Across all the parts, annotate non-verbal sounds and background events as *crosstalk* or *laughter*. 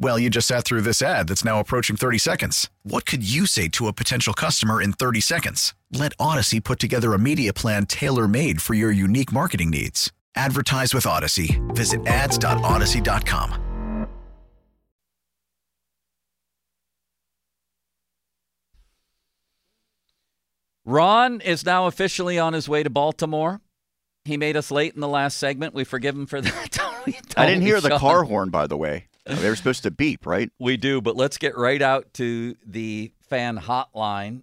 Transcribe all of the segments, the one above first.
Well, you just sat through this ad that's now approaching 30 seconds. What could you say to a potential customer in 30 seconds? Let Audacy put together a media plan tailor made for your unique marketing needs. Advertise with Audacy. Visit ads.audacy.com. Ron is now officially on his way to Baltimore. He made us late in the last segment. We forgive him for that. *laughs* I didn't hear the car horn, by the way. They were supposed to beep, right? We do, but let's get right out to the fan hotline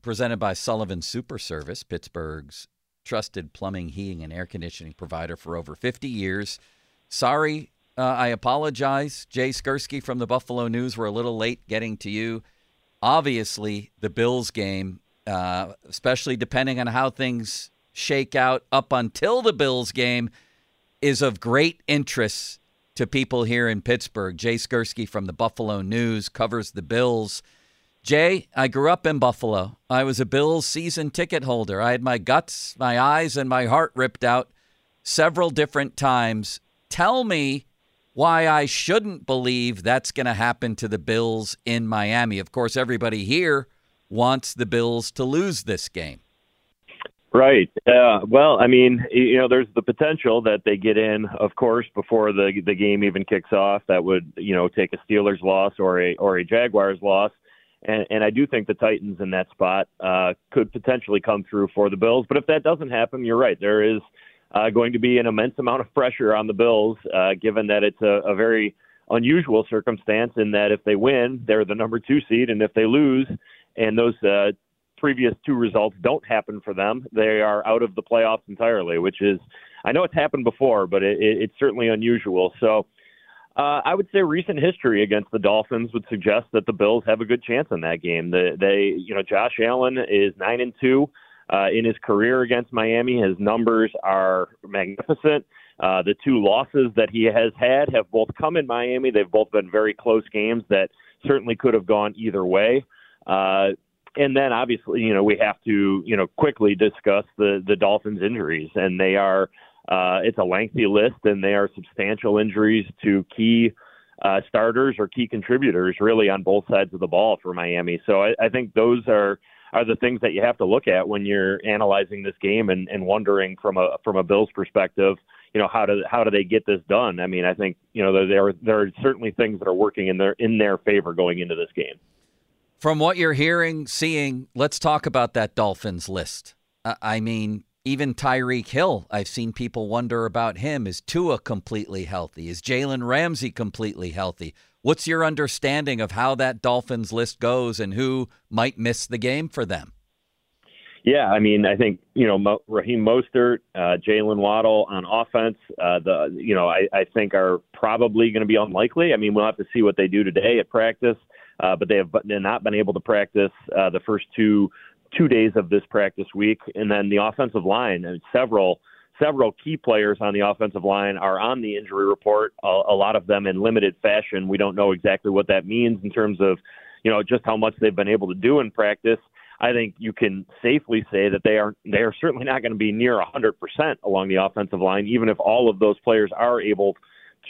presented by Sullivan Super Service, Pittsburgh's trusted plumbing, heating, and air conditioning provider for over 50 years. Sorry, uh, I apologize. Jay Skurski from the Buffalo News. We're a little late getting to you. Obviously, the Bills game, uh, especially depending on how things shake out up until the Bills game, is of great interest to people here in Pittsburgh. Jay Skurski from the Buffalo News covers the Bills. Jay, I grew up in Buffalo. I was a Bills season ticket holder. I had my guts, my eyes, and my heart ripped out several different times. Tell me why I shouldn't believe that's going to happen to the Bills in Miami. Of course, everybody here wants the Bills to lose this game. Right. Uh, well, I mean, you know, there's the potential that they get in, of course, before the the game even kicks off. That would, you know, take a Steelers loss or a or a Jaguars loss, and and I do think the Titans in that spot uh, could potentially come through for the Bills. But if that doesn't happen, you're right. There is uh, going to be an immense amount of pressure on the Bills, uh, given that it's a, a very unusual circumstance in that if they win, they're the number two seed, and if they lose, and those uh, previous two results don't happen for them, they are out of the playoffs entirely, which is, I know it's happened before, but it, it, it's certainly unusual. So uh, I would say recent history against the Dolphins would suggest that the Bills have a good chance in that game. The, they, you know, Josh Allen is nine and two uh, in his career against Miami. His numbers are magnificent. Uh, the two losses that he has had have both come in Miami. They've both been very close games that certainly could have gone either way. Uh, and then obviously, you know, we have to, you know, quickly discuss the the Dolphins' injuries, and they are uh, it's a lengthy list, and they are substantial injuries to key uh, starters or key contributors, really on both sides of the ball for Miami. So I, I think those are are the things that you have to look at when you're analyzing this game and, and wondering from a from a Bills perspective, you know, how do how do they get this done? I mean, I think you know there there are certainly things that are working in their in their favor going into this game. From what you're hearing, seeing, let's talk about that Dolphins list. I mean, even Tyreek Hill, I've seen people wonder about him. Is Tua completely healthy? Is Jalen Ramsey completely healthy? What's your understanding of how that Dolphins list goes and who might miss the game for them? Yeah, I mean, I think you know Raheem Mostert, uh, Jaylen Waddle on offense. Uh, the you know I, I think are probably going to be unlikely. I mean, we'll have to see what they do today at practice, uh, but they have not been able to practice uh, the first two two days of this practice week, and then the offensive line and several several key players on the offensive line are on the injury report. A, a lot of them in limited fashion. We don't know exactly what that means in terms of you know just how much they've been able to do in practice. I think you can safely say that they are they are certainly not going to be near 100% along the offensive line. Even if all of those players are able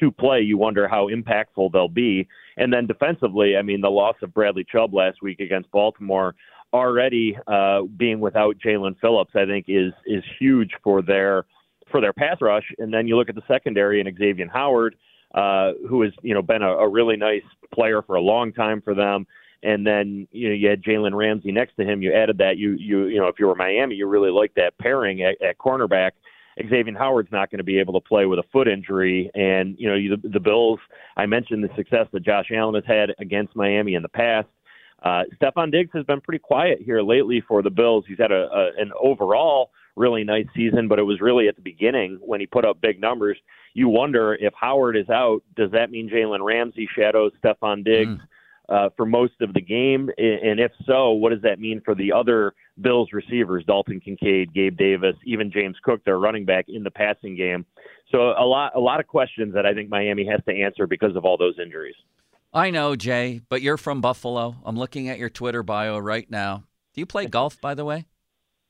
to play, you wonder how impactful they'll be. And then defensively, I mean, the loss of Bradley Chubb last week against Baltimore, already uh, being without Jaelan Phillips, I think is is huge for their for their pass rush. And then you look at the secondary and Xavier Howard, uh, who has you know been a, a really nice player for a long time for them and then you know you had Jalen Ramsey next to him. You added that you you you know if you were Miami, you really liked that pairing at, at cornerback, Xavier Howard's not going to be able to play with a foot injury. And, you know, the, the Bills, I mentioned the success that Josh Allen has had against Miami in the past. Uh, Stefon Diggs has been pretty quiet here lately for the Bills. He's had a, a an overall really nice season, but it was really at the beginning when he put up big numbers. You wonder if Howard is out, does that mean Jalen Ramsey shadows Stefon Diggs? Mm uh, for most of the game? And if so, what does that mean for the other Bills receivers, Dalton Kincaid, Gabe Davis, even James Cook, their running back in the passing game? So a lot, a lot of questions that I think Miami has to answer because of all those injuries. I know, Jay, but you're from Buffalo. I'm looking at your Twitter bio right now. Do you play golf, by the way?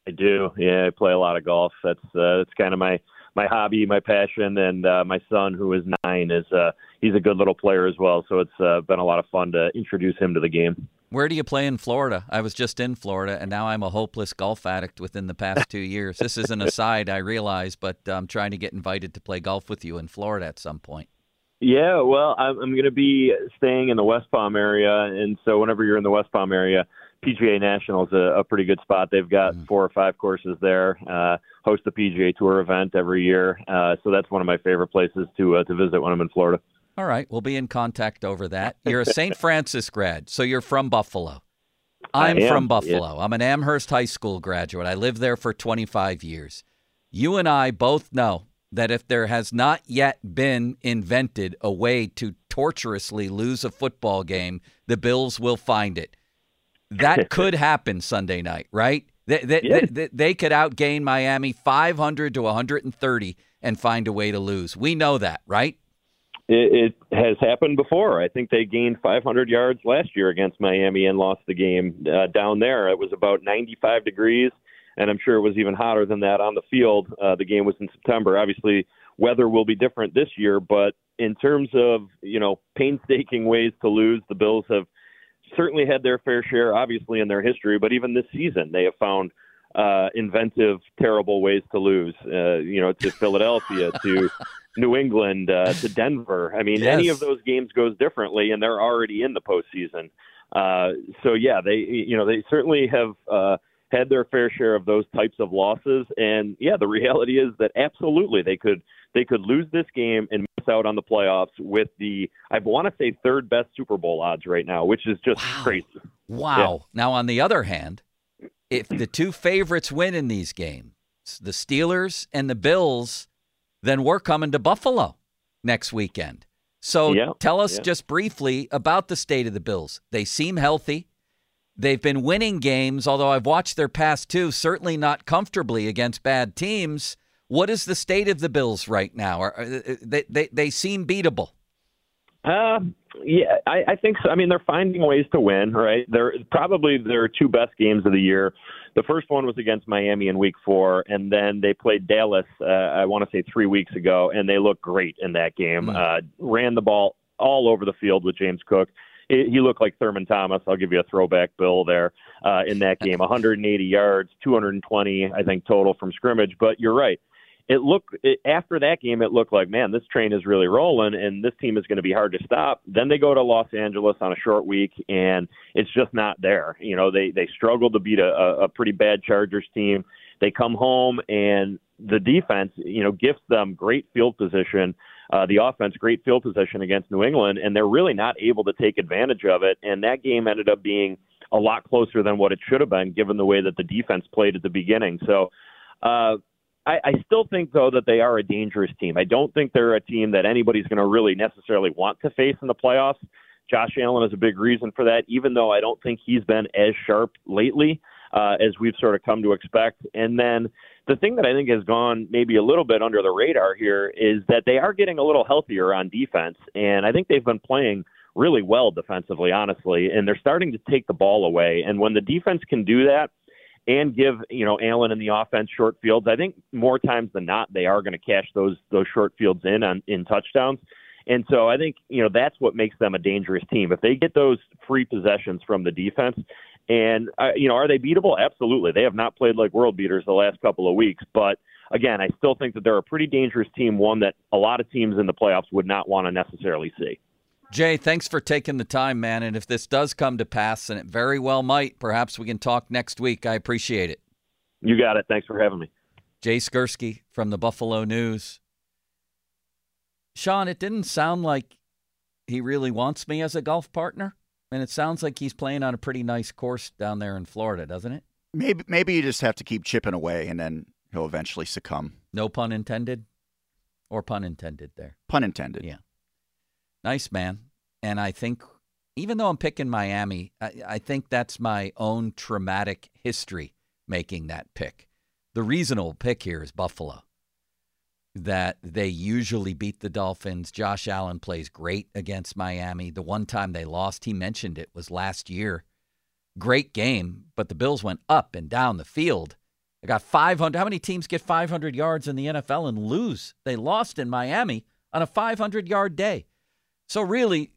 I do. Yeah, I play a lot of golf. That's uh, that's kind of my my hobby, my passion, and uh, my son, who is nine, is uh, he's a good little player as well. So it's uh, been a lot of fun to introduce him to the game. Where do you play in Florida? I was just in Florida, and now I'm a hopeless golf addict within the past two *laughs* years. This is an aside, I realize, but I'm trying to get invited to play golf with you in Florida at some point. Yeah, well, I'm, I'm going to be staying in the West Palm area, and so whenever you're in the West Palm area, PGA National is a, a pretty good spot. They've got mm-hmm. four or five courses there. Uh, host the PGA Tour event every year, uh, so that's one of my favorite places to uh, to visit when I'm in Florida. All right, we'll be in contact over that. You're a St. *laughs* Francis grad, so you're from Buffalo. I'm from Buffalo. Yeah. I'm an Amherst High School graduate. I lived there for 25 years. You and I both know that if there has not yet been invented a way to torturously lose a football game, the Bills will find it. That *laughs* could happen Sunday night, right? They, they, yeah. they, they, could outgain Miami 500 to 130 and find a way to lose. We know that, right? It, it has happened before. I think they gained 500 yards last year against Miami and lost the game uh, down there. It was about 95 degrees, and I'm sure it was even hotter than that on the field. Uh, the game was in September. Obviously, weather will be different this year, but in terms of you know painstaking *laughs* ways to lose, the Bills have certainly had their fair share, obviously, in their history, but even this season, they have found uh, inventive, terrible ways to lose. Uh, you know, to Philadelphia, *laughs* to New England, uh, to Denver. I mean, yes. any of those games goes differently, and they're already in the postseason. Uh, so yeah, they you know they certainly have uh, had their fair share of those types of losses, and yeah, the reality is that absolutely they could they could lose this game and miss out on the playoffs with the I want to say third best Super Bowl odds right now, which is just wow. crazy. Wow. Yeah. Now on the other hand, if the two favorites win in these games, the Steelers and the Bills, then we're coming to Buffalo next weekend. So yeah. tell us yeah. just briefly about the state of the Bills. They seem healthy. They've been winning games, although I've watched their past two, certainly not comfortably against bad teams. What is the state of the Bills right now? Are, uh, they, they, they seem beatable. Uh, yeah, I, I think so. I mean, they're finding ways to win, right? They're probably their two best games of the year. The first one was against Miami in Week Four, and then they played Dallas. Uh, I want to say three weeks ago, and they looked great in that game. Mm. Uh, ran the ball all over the field with James Cook. He looked like Thurman Thomas. I'll give you a throwback bill there uh, in that game. 180 yards, 220, I think total from scrimmage. But you're right it looked it, after that game it looked like man this train is really rolling and this team is going to be hard to stop then they go to los angeles on a short week and it's just not there you know they they struggled to beat a, a pretty bad chargers team they come home and the defense you know gifts them great field position uh, the offense great field position against new england and they're really not able to take advantage of it and that game ended up being a lot closer than what it should have been given the way that the defense played at the beginning so uh, I, I still think though that they are a dangerous team. I don't think they're a team that anybody's going to really necessarily want to face in the playoffs. Josh Allen is a big reason for that, even though I don't think he's been as sharp lately uh, as we've sort of come to expect. And then the thing that I think has gone maybe a little bit under the radar here is that they are getting a little healthier on defense, and I think they've been playing really well defensively, honestly, and they're starting to take the ball away. And when the defense can do that, and give you know Allen and the offense short fields. I think more times than not they are going to cash those those short fields in on in touchdowns. And so I think you know that's what makes them a dangerous team. If they get those free possessions from the defense, and uh, you know are they beatable? Absolutely. They have not played like world beaters the last couple of weeks, but again, I still think that they're a pretty dangerous team, one that a lot of teams in the playoffs would not want to necessarily see. Jay, thanks for taking the time, man. And if this does come to pass, and it very well might, perhaps we can talk next week. I appreciate it. You got it. Thanks for having me. Jay Skurski from the Buffalo News. Sean, it didn't sound like he really wants me as a golf partner, and it sounds like he's playing on a pretty nice course down there in Florida, doesn't it? Maybe maybe you just have to keep chipping away, and then he'll eventually succumb. No pun intended, or pun intended there. Pun intended. Yeah. Nice man, and I think even though I'm picking Miami, I, I think that's my own traumatic history making that pick. The reasonable pick here is Buffalo. That they usually beat the Dolphins. Josh Allen plays great against Miami. The one time they lost, he mentioned it, was last year. Great game, but the Bills went up and down the field. They got 500. How many teams get 500 yards in the NFL and lose? They lost in Miami on a 500 yard day. So, really,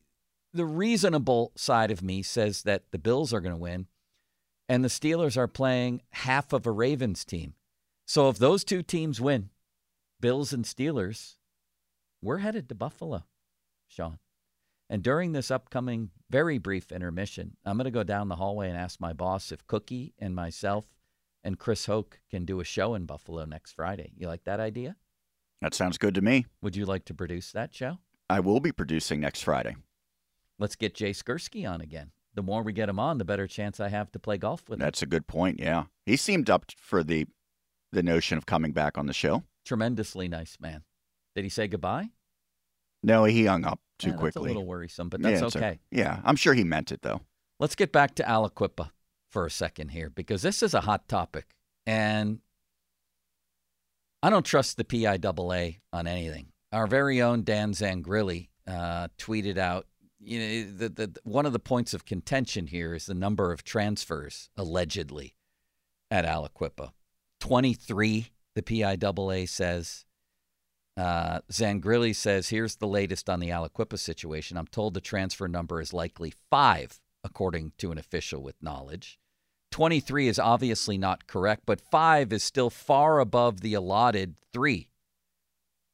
the reasonable side of me says that the Bills are going to win, and the Steelers are playing half of a Ravens team. So if those two teams win, Bills and Steelers, we're headed to Buffalo, Sean. And during this upcoming very brief intermission, I'm going to go down the hallway and ask my boss if Cookie and myself and Chris Hoke can do a show in Buffalo next Friday. You like that idea? That sounds good to me. Would you like to produce that show? I will be producing next Friday. Let's get Jay Skurski on again. The more we get him on, the better chance I have to play golf with him. That's a good point. Yeah, he seemed up for the the notion of coming back on the show. Tremendously nice man. Did he say goodbye? No, he hung up too Yeah, that's quickly. a little worrisome, but that's yeah, okay. yeah, I'm sure he meant it though. Let's get back to Aliquippa for a second here because this is a hot topic. And I don't trust the PIAA on anything. Our very own Dan Zangrilli uh, tweeted out, you know, the, the, one of the points of contention here is the number of transfers allegedly at Aliquippa. 23, the PIAA says. Uh, Zangrilli says, here's the latest on the Aliquippa situation. I'm told the transfer number is likely five, according to an official with knowledge. 23 is obviously not correct, but five is still far above the allotted three.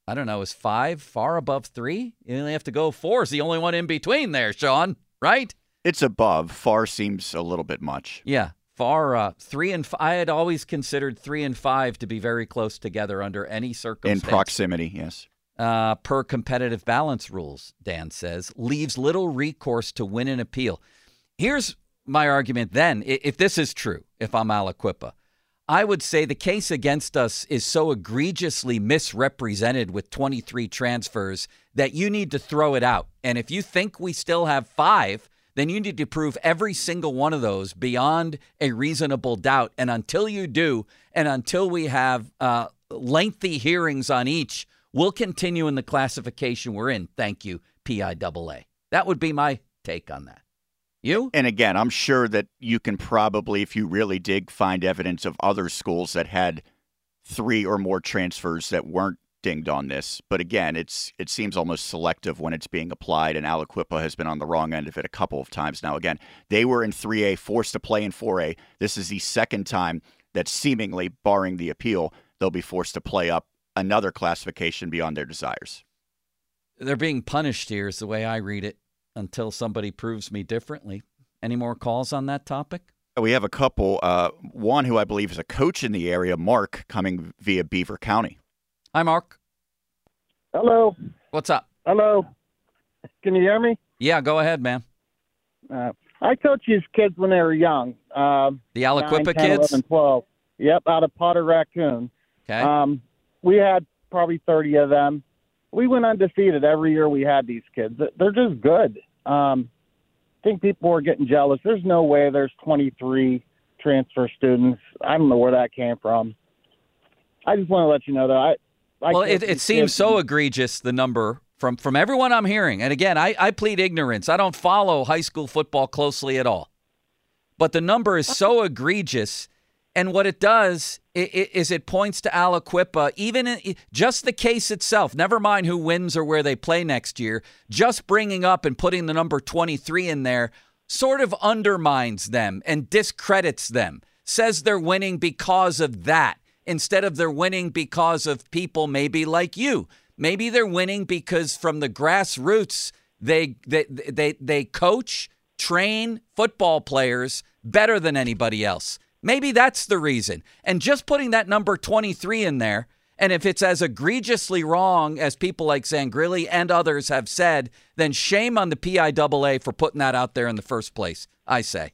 I don't know, is five far above three? You only have to go four is the only one in between there, Sean, right? It's above. Far seems a little bit much. Yeah, far uh, three and f- I had always considered three and five to be very close together under any circumstance. In proximity, yes. uh, per competitive balance rules, Dan says, leaves little recourse to win an appeal. Here's my argument then. If this is true, if I'm Aliquippa, I would say the case against us is so egregiously misrepresented with 23 transfers that you need to throw it out. And if you think we still have five, then you need to prove every single one of those beyond a reasonable doubt. And until you do, and until we have uh, lengthy hearings on each, we'll continue in the classification we're in. Thank you, PIAA. That would be my take on that. You? And again, I'm sure that you can probably, if you really dig, find evidence of other schools that had three or more transfers that weren't dinged on this. But again, it's it seems almost selective when it's being applied, and Aliquippa has been on the wrong end of it a couple of times now. Again, they were in 3A, forced to play in 4A. This is the second time that seemingly, barring the appeal, they'll be forced to play up another classification beyond their desires. They're being punished here, is the way I read it, until somebody proves me differently. Any more calls on that topic? We have a couple. Uh, one who I believe is a coach in the area, Mark, coming via Beaver County. Hi, Mark. Hello. What's up? Hello. Can you hear me? Yeah, go ahead, man. Uh, I coached these kids when they were young. Um, The 9, 10, kids? 11, 12. Yep, out of Potter Raccoon. Okay. Um, we had probably 30 of them. We went undefeated every year we had these kids. They're just good. Um, I think people were getting jealous. There's no way there's 23 transfer students. I don't know where that came from. I just want to let you know that I. Well, it, it seems so egregious, the number from, from everyone I'm hearing. And again, I, I plead ignorance. I don't follow high school football closely at all. But the number is so egregious. And what it does is it points to Aliquippa, even in, just the case itself, never mind who wins or where they play next year, just bringing up and putting the number 23 in there sort of undermines them and discredits them, says they're winning because of that instead of they're winning because of people maybe like you. Maybe they're winning because from the grassroots they they they, they coach, train football players better than anybody else. Maybe that's the reason. And just putting that number 23 in there, and if it's as egregiously wrong as people like Zangrilli and others have said, then shame on the PIAA for putting that out there in the first place, I say.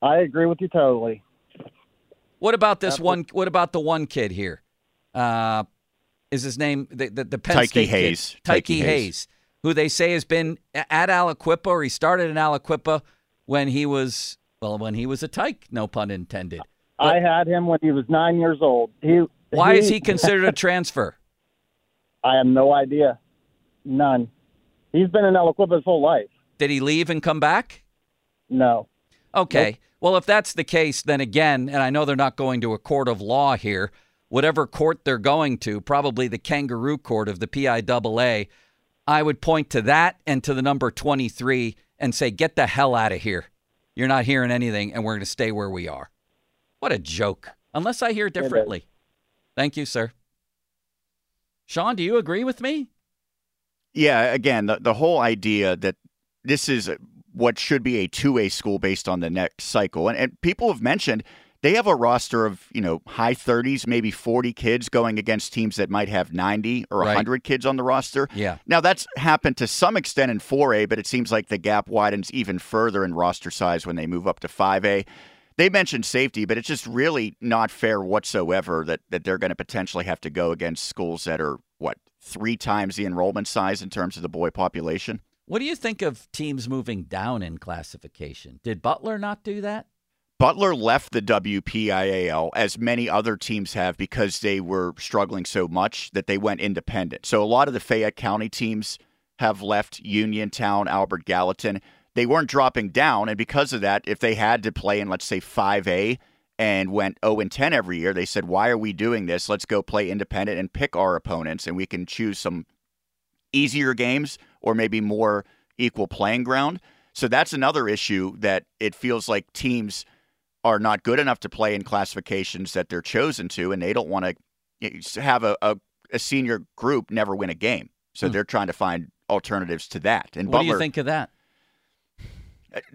I agree with you totally. What about this one? What about the one kid here? Uh, is his name the the, the Penn Tyke State Hayes. kid, Tyke Tyke Hayes. Hayes. who they say has been at Aliquippa or he started in Aliquippa when he was well when he was a Tyke, no pun intended. I had him when he was nine years old. He Why is he considered a transfer? I have no idea. None. He's been in Aliquippa his whole life. Did he leave and come back? No. Okay. Well, if that's the case, then again, and I know they're not going to a court of law here, whatever court they're going to, probably the kangaroo court of the PIAA, I would point to that and to the number 23 and say, get the hell out of here. You're not hearing anything, and we're going to stay where we are. What a joke. Unless I hear differently. Thank you, sir. Sean, do you agree with me? Yeah, again, the, the whole idea that this is what should be a two way school based on the next cycle. And, and people have mentioned they have a roster of, you know, high 30s, maybe 40 kids going against teams that might have 90 or Right. 100 kids on the roster. Yeah. Now, that's happened to some extent in 4A, but it seems like the gap widens even further in roster size when they move up to 5A. They mentioned safety, but it's just really not fair whatsoever that, that they're going to potentially have to go against schools that are, what, three times the enrollment size in terms of the boy population? What do you think of teams moving down in classification? Did Butler not do that? Butler left the WPIAL as many other teams have because they were struggling so much that they went independent. So a lot of the Fayette County teams have left Uniontown, Albert Gallatin. They weren't dropping down, and because of that, if they had to play in let's say 5A and went 0 and 10 every year, they said, "Why are we doing this? Let's go play independent and pick our opponents, and we can choose some easier games or maybe more equal playing ground." So that's another issue that it feels like teams are not good enough to play in classifications that they're chosen to, and they don't want to have a, a, a senior group never win a game. So they're trying to find alternatives to that. And Hmm. What Butler, do you think of that?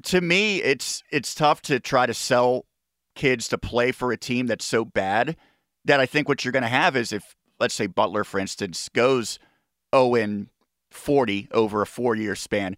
to me, it's it's tough to try to sell kids to play for a team that's so bad that I think what you're going to have is if let's say Butler, for instance, goes 0 and 40 over a four year span,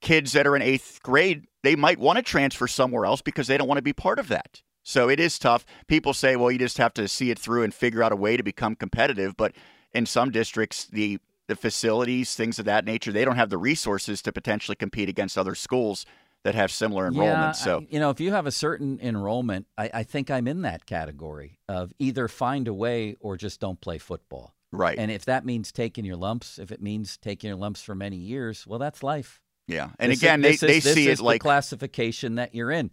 kids that are in eighth grade they might want to transfer somewhere else because they don't want to be part of that. So it is tough. People say, well, you just have to see it through and figure out a way to become competitive. But in some districts, the the facilities, things of that nature, they don't have the resources to potentially compete against other schools that have similar enrollment. Yeah, so I- you know, if you have a certain enrollment, I, I think I'm in that category of either find a way or just don't play football. Right, And if that means taking your lumps, if it means taking your lumps for many years, well, that's life. yeah. And This is- again, they, is- they this see is it the like classification that you're in.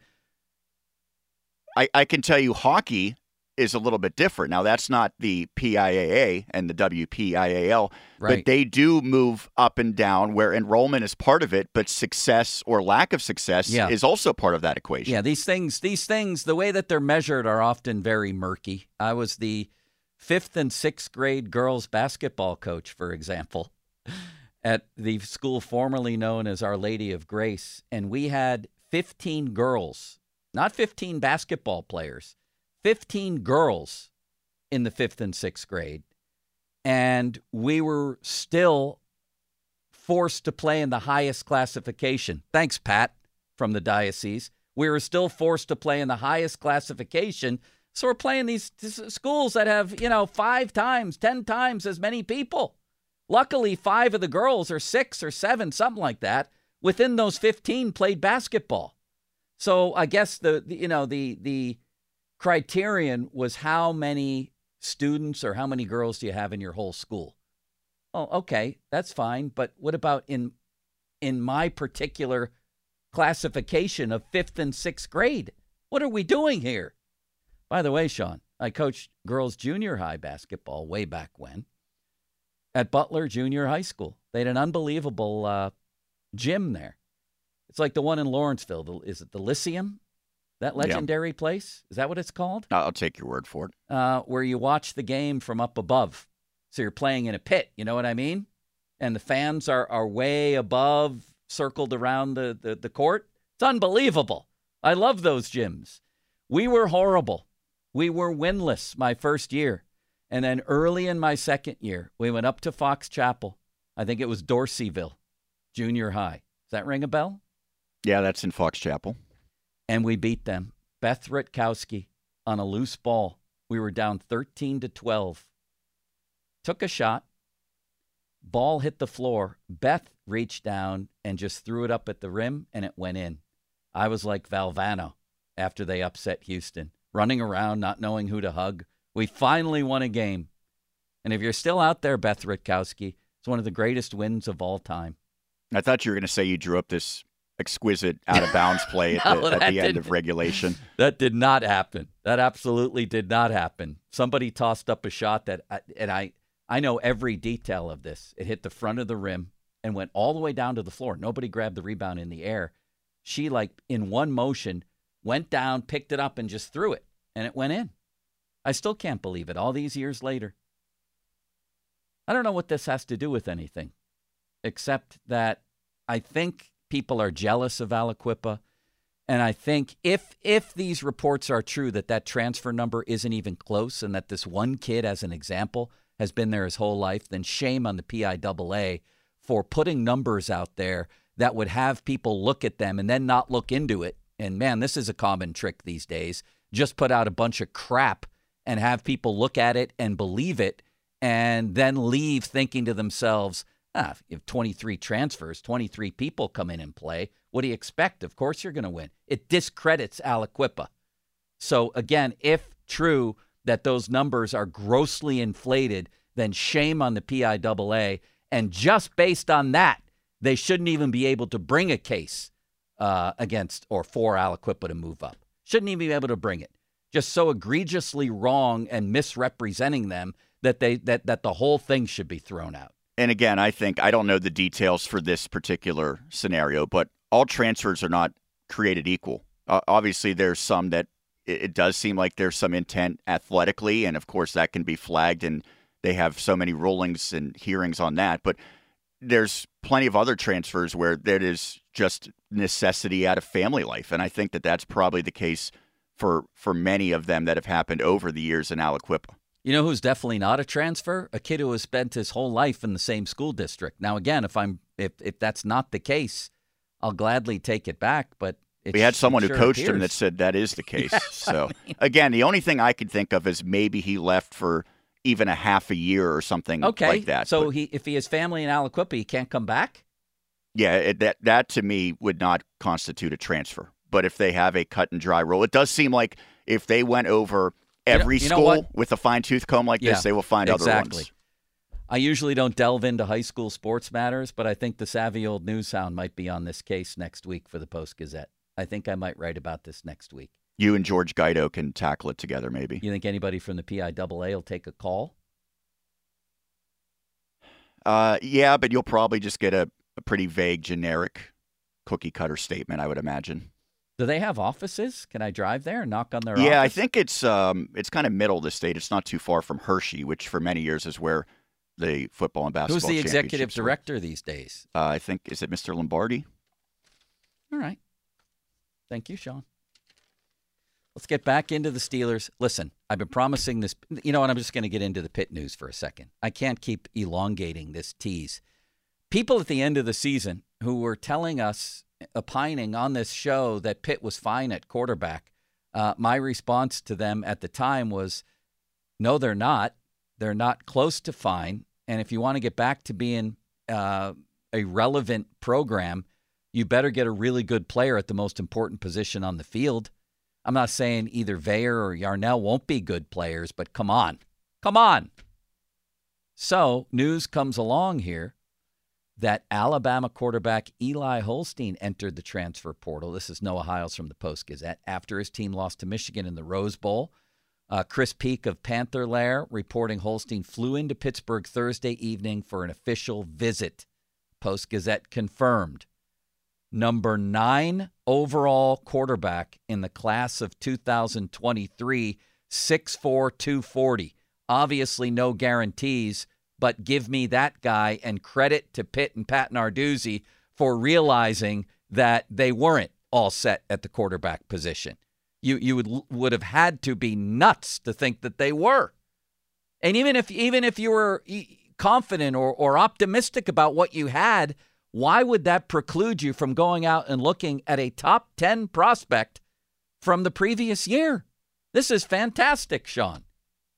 I, I can tell you hockey is a little bit different. Now that's not the PIAA and the WPIAL, Right. but they do move up and down where enrollment is part of it, but success or lack of success Yeah. is also part of that equation. Yeah, these things, these things, the way that they're measured are often very murky. I was the fifth and sixth grade girls basketball coach, for example, *laughs* at the school formerly known as Our Lady of Grace, and we had 15 girls, not 15 basketball players, 15 girls in the fifth and sixth grade, and we were still forced to play in the highest classification. Thanks, Pat, from the diocese. We were still forced to play in the highest classification. So we're playing these schools that have, you know, five times, 10 times as many people. Luckily, five of the girls, or six or seven, something like that, within those 15 played basketball. So I guess the, the you know, the, the criterion was how many students or how many girls do you have in your whole school? Oh, okay, that's fine. But what about in in my particular classification of fifth and sixth grade? What are we doing here? By the way, Sean, I coached girls junior high basketball way back when at Butler Junior High School. They had an unbelievable uh, gym there. It's like the one in Lawrenceville. Is it the Lyceum? That legendary place? Is that what it's called? I'll take your word for it. Uh, where you watch the game from up above. So you're playing in a pit, you know what I mean? And the fans are, are way above, circled around the, the, the court. It's unbelievable. I love those gyms. We were horrible. We were winless my first year. And then early in my second year, we went up to Fox Chapel. I think it was Dorseyville, junior high. Does that ring a bell? Yeah, that's in Fox Chapel and we beat them. Beth Rutkowski on a loose ball. We were down 13 to 12. Took a shot. Ball hit the floor. Beth reached down and just threw it up at the rim, and it went in. I was like Valvano after they upset Houston, running around, not knowing who to hug. We finally won a game. And if you're still out there, Beth Rutkowski, it's one of the greatest wins of all time. I thought you were going to say you drew up this exquisite out of bounds *laughs* play at the, at the end of regulation. *laughs* That did not happen. That absolutely did not happen. Somebody tossed up a shot that, uh, and I, I know every detail of this. It hit the front of the rim and went all the way down to the floor. Nobody grabbed the rebound in the air. She, like in one motion, went down, picked it up, and just threw it, and it went in. I still can't believe it all these years later. I don't know what this has to do with anything, except that I think people are jealous of Aliquippa. And I think if if these reports are true that that transfer number isn't even close, and that this one kid, as an example, has been there his whole life, then shame on the PIAA for putting numbers out there that would have people look at them and then not look into it. And man, this is a common trick these days. Just put out a bunch of crap and have people look at it and believe it, and then leave thinking to themselves, Ah, if 23 transfers, 23 people come in and play, what do you expect? Of course you're going to win. It discredits Aliquippa. So, again, if true that those numbers are grossly inflated, then shame on the PIAA. And just based on that, they shouldn't even be able to bring a case uh, against or for Aliquippa to move up. Shouldn't even be able to bring it. Just so egregiously wrong and misrepresenting them that they that that the whole thing should be thrown out and again, I think I don't know the details for this particular scenario, but all transfers are not created equal. Uh, obviously, there's some that it, it, does seem like there's some intent athletically, and of course that can be flagged, and they have so many rulings and hearings on that. But there's plenty of other transfers where there is just necessity out of family life, and I think that that's probably the case for for many of them that have happened over the years in Aliquippa. You know who's definitely not a transfer? A kid who has spent his whole life in the same school district. Now, again, if I'm if if that's not the case, I'll gladly take it back. But we had someone sure who coached appears. him that said that is the *laughs* case. so again, the only thing I could think of is maybe he left for even a half a year or something okay. like that. So but, he if he has family in Aliquippa, he can't come back. Yeah, it, that that to me would not constitute a transfer. But if they have a cut and dry rule, it does seem like if they went over every you know, you school with a fine tooth comb like yeah, this, they will find exactly. other ones. I usually don't delve into high school sports matters, but I think the savvy old news hound might be on this case next week for the Post Gazette. I think I might write about this next week. You and George Guido can tackle it together, maybe. You think anybody from the PIAA will take a call? Uh, yeah, but you'll probably just get a, a pretty vague, generic cookie cutter statement, I would imagine. Do they have offices? Can I drive there and knock on their yeah, office? I think it's um, it's kind of middle of the state. It's not too far from Hershey, which for many years is where the football and basketball. Who's the executive director were. these days? Uh, I think is it Mr. Lombardi. All right. Thank you, Sean. Let's get back into the Steelers. Listen, I've been promising this. You know what? I'm just going to get into the pit news for a second. I can't keep elongating this tease. People at the end of the season who were telling us opining on this show that Pitt was fine at quarterback, uh, my response to them at the time was, no, they're not. They're not close to fine. And if you want to get back to being uh, a relevant program, you better get a really good player at the most important position on the field. I'm not saying either Veilleux or Yarnell won't be good players, but come on. Come on. So, news comes along here that Alabama quarterback Eli Holstein entered the transfer portal. This is Noah Hiles from the Post Gazette after his team lost to Michigan in the Rose Bowl. Uh, Chris Peak of Panther Lair reporting Holstein flew into Pittsburgh Thursday evening for an official visit. Post Gazette confirmed. Number nine overall quarterback in the class of 2023, 6'4, 240. Obviously, no guarantees but give me that guy and credit to Pitt and Pat Narduzzi for realizing that they weren't all set at the quarterback position. You you would would have had to be nuts to think that they were. And even if even if you were confident or, or optimistic about what you had, why would that preclude you from going out and looking at a top 10 prospect from the previous year? This is fantastic, Sean,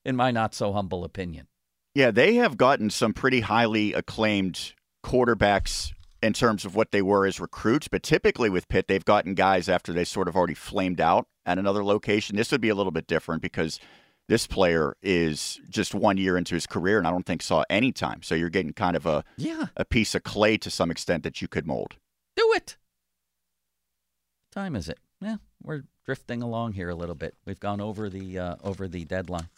in my not so humble opinion. Yeah, they have gotten some pretty highly acclaimed quarterbacks in terms of what they were as recruits, but typically with Pitt, they've gotten guys after they sort of already flamed out at another location. This would be a little bit different because this player is just one year into his career and I don't think saw any time. So you're getting kind of a yeah. a piece of clay to some extent that you could mold. Do it. Time is it? Yeah, we're drifting along here a little bit. We've gone over the uh, over the deadline.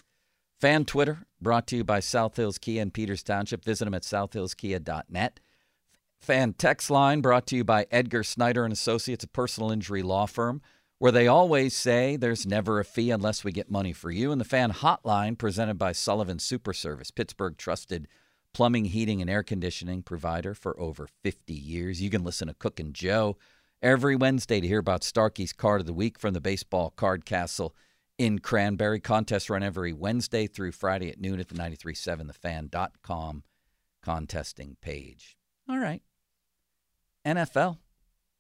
Fan Twitter brought to you by South Hills Kia in Peters Township. Visit them at southhillskia.net. Fan text line brought to you by Edgar Snyder and Associates, a personal injury law firm, where they always say there's never a fee unless we get money for you. And the fan hotline presented by Sullivan Super Service, Pittsburgh trusted plumbing, heating, and air conditioning provider for over 50 years. You can listen to Cook and Joe every Wednesday to hear about Starkey's card of the week from the baseball card castle in Cranberry. Contests run every Wednesday through Friday at noon at the 937thefan.com contesting page. All right. NFL,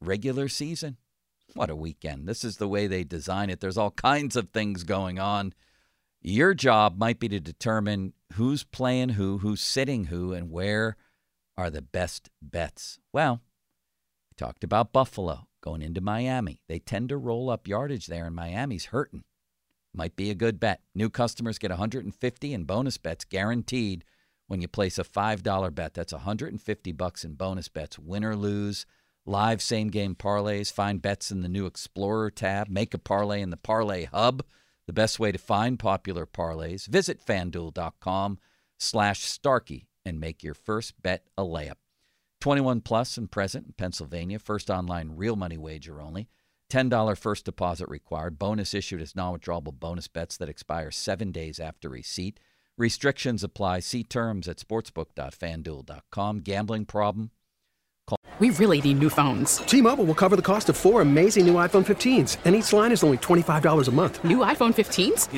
regular season. What a weekend. This is the way they design it. There's all kinds of things going on. Your job might be to determine who's playing who, who's sitting who, and where are the best bets. Well, we talked about Buffalo going into Miami. They tend to roll up yardage there, and Miami's hurting might be a good bet. New customers get 150 in bonus bets guaranteed when you place a $5 bet. That's 150 bucks in bonus bets, win or lose. Live same game parlays. Find bets in the new Explorer tab. Make a parlay in the Parlay Hub. The best way to find popular parlays. Visit fanduel.com slash Starkey and make your first bet a layup. 21 plus and present in Pennsylvania. First online real money wager only. $10 first deposit required. Bonus issued as non withdrawable bonus bets that expire seven days after receipt. Restrictions apply. See terms at sportsbook.fanduel.com. Gambling problem? Call- we really need new phones. T Mobile will cover the cost of four amazing new iPhone 15s, and each line is only $25 a month. New iPhone 15s?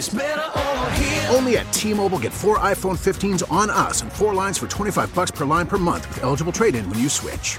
Only at T Mobile get four iPhone 15s on us and four lines for 25 bucks per line per month with eligible trade in when you switch.